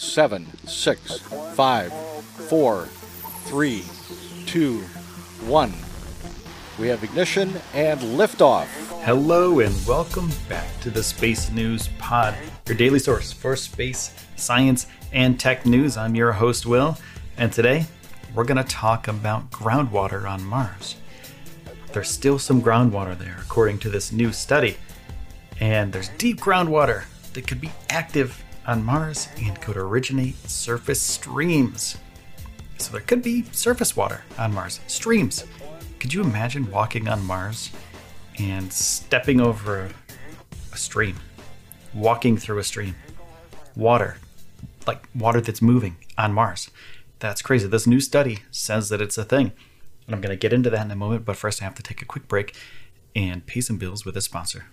Seven, six, five, four, three, two, one. We have ignition and liftoff. Hello and welcome back to the Space News Pod, your daily source for space, science, and tech news. I'm your host, Will, and today we're going to talk about groundwater on Mars. There's still some groundwater there, according to this new study, and there's deep groundwater that could be active on Mars and could originate surface streams. So there could be surface water on Mars, streams. Could you imagine walking on Mars and stepping over a stream, walking through a stream, water, like water that's moving on Mars? That's crazy. This new study says that it's a thing. And I'm going to get into that in a moment, but first I have to take a quick break and pay some bills with a sponsor.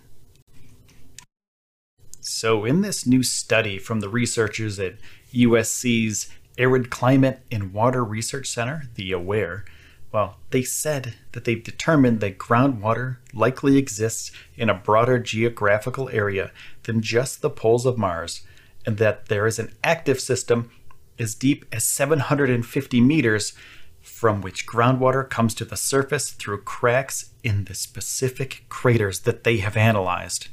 So, in this new study from the researchers at USC's Arid Climate and Water Research Center, the AWARE, well, they said that they've determined that groundwater likely exists in a broader geographical area than just the poles of Mars, and that there is an active system as deep as 750 meters from which groundwater comes to the surface through cracks in the specific craters that they have analyzed.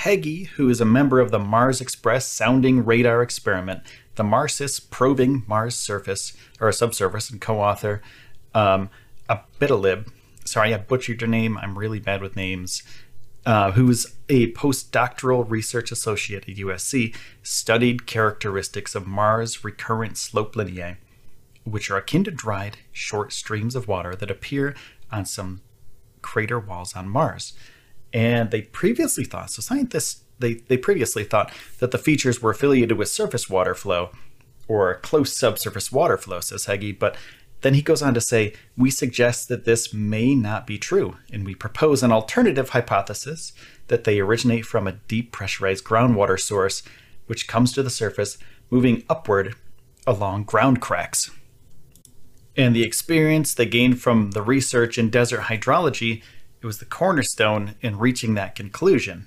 Heggy, who is a member of the Mars Express sounding radar experiment, the MARSIS probing Mars surface or subsurface, and co-author um, Abitalib. Sorry, I butchered your name. I'm really bad with names. Uh, who's a postdoctoral research associate at USC, studied characteristics of Mars' recurrent slope lineae, which are akin to dried, short streams of water that appear on some crater walls on Mars. And they previously thought, so scientists, they, they previously thought that the features were affiliated with surface water flow or close subsurface water flow, says Heggy. But then he goes on to say, we suggest that this may not be true, and we propose an alternative hypothesis that they originate from a deep pressurized groundwater source, which comes to the surface, moving upward along ground cracks. And the experience they gained from the research in desert hydrology it was the cornerstone in reaching that conclusion.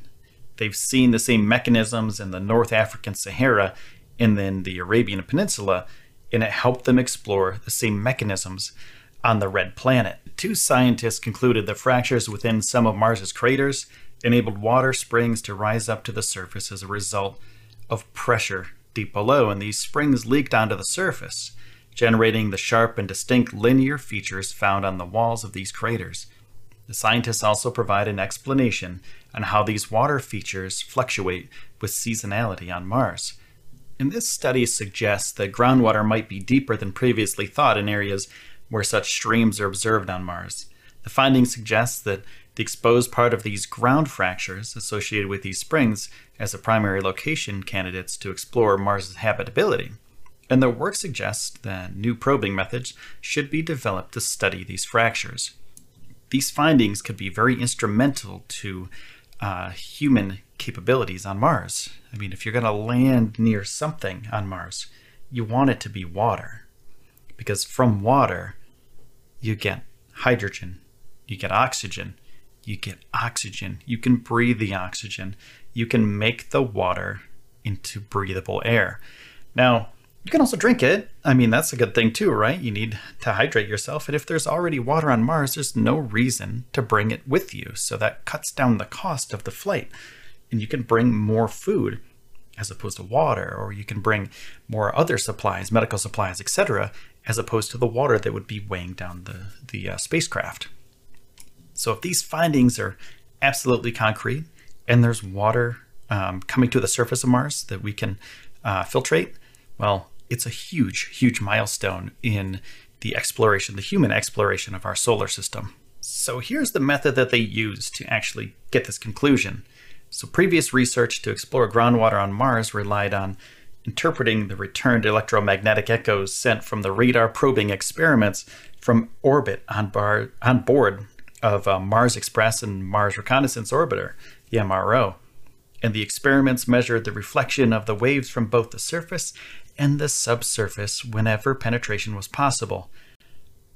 They've seen the same mechanisms in the North African Sahara and then the Arabian Peninsula, and it helped them explore the same mechanisms on the Red Planet. Two scientists concluded that fractures within some of Mars's craters enabled water springs to rise up to the surface as a result of pressure deep below, and these springs leaked onto the surface, generating the sharp and distinct linear features found on the walls of these craters. The scientists also provide an explanation on how these water features fluctuate with seasonality on Mars. And this study suggests that groundwater might be deeper than previously thought in areas where such streams are observed on Mars. The finding suggests that the exposed part of these ground fractures associated with these springs as a primary location candidates to explore Mars' habitability. And their work suggests that new probing methods should be developed to study these fractures. These findings could be very instrumental to uh, human capabilities on Mars. I mean, if you're going to land near something on Mars, you want it to be water. Because from water, you get hydrogen, you get oxygen, you get oxygen. You can breathe the oxygen. You can make the water into breathable air. Now, you can also drink it. I mean, that's a good thing too, right? You need to hydrate yourself. And if there's already water on Mars, there's no reason to bring it with you. So that cuts down the cost of the flight. And you can bring more food. as opposed to water, or you can bring more other supplies, medical supplies, etc., as opposed to the water that would be weighing down the, the uh, spacecraft. So if these findings are absolutely concrete and there's water um, coming to the surface of Mars that we can uh, filtrate, well, it's a huge, huge milestone in the exploration, the human exploration of our solar system. So here's the method that they used to actually get this conclusion. So previous research to explore groundwater on Mars relied on interpreting the returned electromagnetic echoes sent from the radar probing experiments from orbit on, bar, on board of uh, Mars Express and Mars Reconnaissance Orbiter, the MRO. And the experiments measured the reflection of the waves from both the surface and the subsurface whenever penetration was possible.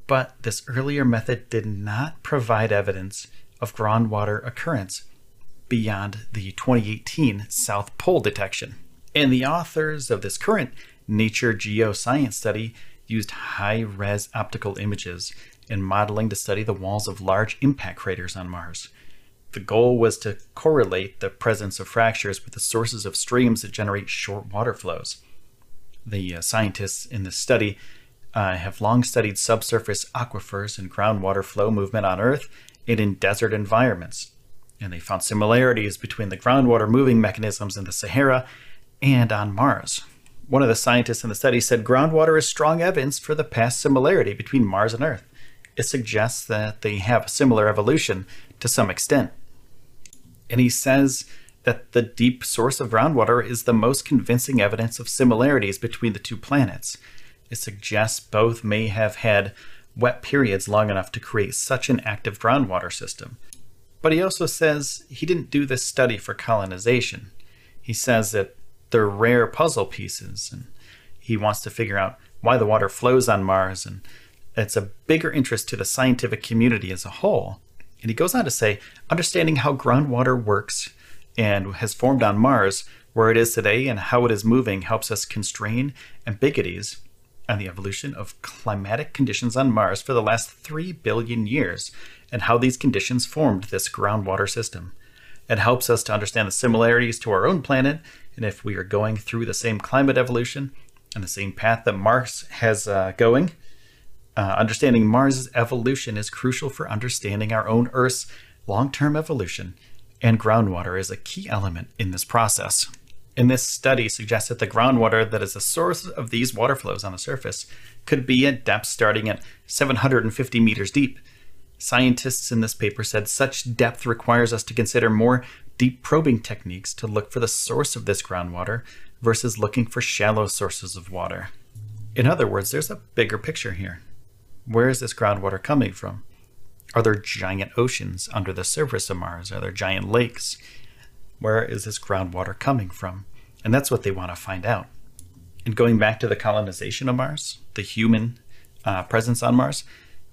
But this earlier method did not provide evidence of groundwater occurrence beyond the 2018 South Pole detection. And the authors of this current Nature Geoscience study used high res optical images and modeling to study the walls of large impact craters on Mars. The goal was to correlate the presence of fractures with the sources of streams that generate short water flows. The uh, scientists in this study uh, have long studied subsurface aquifers and groundwater flow movement on Earth and in desert environments. And they found similarities between the groundwater moving mechanisms in the Sahara and on Mars. One of the scientists in the study said groundwater is strong evidence for the past similarity between Mars and Earth. It suggests that they have a similar evolution to some extent. And he says that the deep source of groundwater is the most convincing evidence of similarities between the two planets. It suggests both may have had wet periods long enough to create such an active groundwater system. But he also says he didn't do this study for colonization. He says that they're rare puzzle pieces, and he wants to figure out why the water flows on Mars, and it's a bigger interest to the scientific community as a whole. And he goes on to say, understanding how groundwater works and has formed on Mars, where it is today, and how it is moving helps us constrain ambiguities on the evolution of climatic conditions on Mars for the last 3 billion years and how these conditions formed this groundwater system. It helps us to understand the similarities to our own planet and if we are going through the same climate evolution and the same path that Mars has uh, going. Uh, understanding Mars' evolution is crucial for understanding our own Earth's long term evolution, and groundwater is a key element in this process. In this study suggests that the groundwater that is the source of these water flows on the surface could be at depths starting at 750 meters deep. Scientists in this paper said such depth requires us to consider more deep probing techniques to look for the source of this groundwater versus looking for shallow sources of water. In other words, there's a bigger picture here. Where is this groundwater coming from? Are there giant oceans under the surface of Mars? Are there giant lakes? Where is this groundwater coming from? And that's what they want to find out. And going back to the colonization of Mars, the human uh, presence on Mars,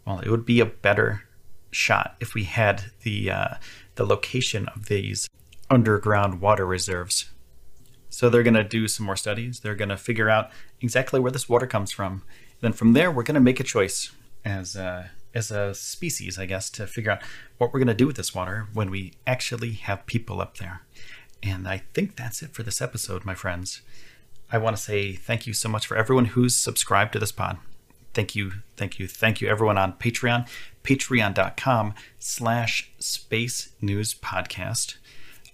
well, it would be a better shot if we had the uh, the location of these underground water reserves. So they're going to do some more studies. They're going to figure out exactly where this water comes from. And then from there, we're going to make a choice as a, as a species, I guess, to figure out what we're going to do with this water when we actually have people up there. And I think that's it for this episode, my friends. I want to say thank you so much for everyone who's subscribed to this pod. Thank you, thank you, thank you, everyone on Patreon, patreon.com slash space news podcast.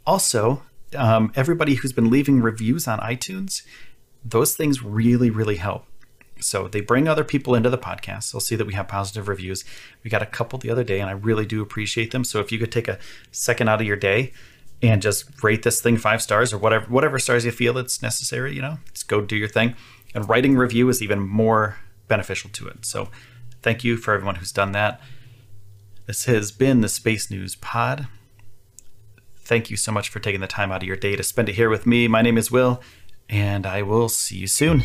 Also, um, everybody who's been leaving reviews on iTunes, those things really, really help. So they bring other people into the podcast. They'll see that we have positive reviews. We got a couple the other day, and I really do appreciate them. So if you could take a second out of your day and just rate this thing five stars or whatever whatever stars you feel it's necessary, you know, just go do your thing. And writing review is even more beneficial to it. So thank you for everyone who's done that. This has been the Space News Pod. Thank you so much for taking the time out of your day to spend it here with me. My name is Will, and I will see you soon.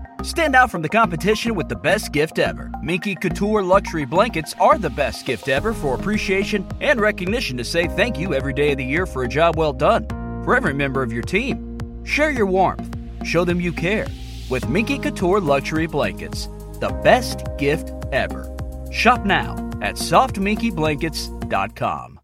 Stand out from the competition with the best gift ever. Minky Couture luxury blankets are the best gift ever for appreciation and recognition to say thank you every day of the year for a job well done. For every member of your team, share your warmth. Show them you care. With Minky Couture luxury blankets, the best gift ever. Shop now at softminkeyblankets.com.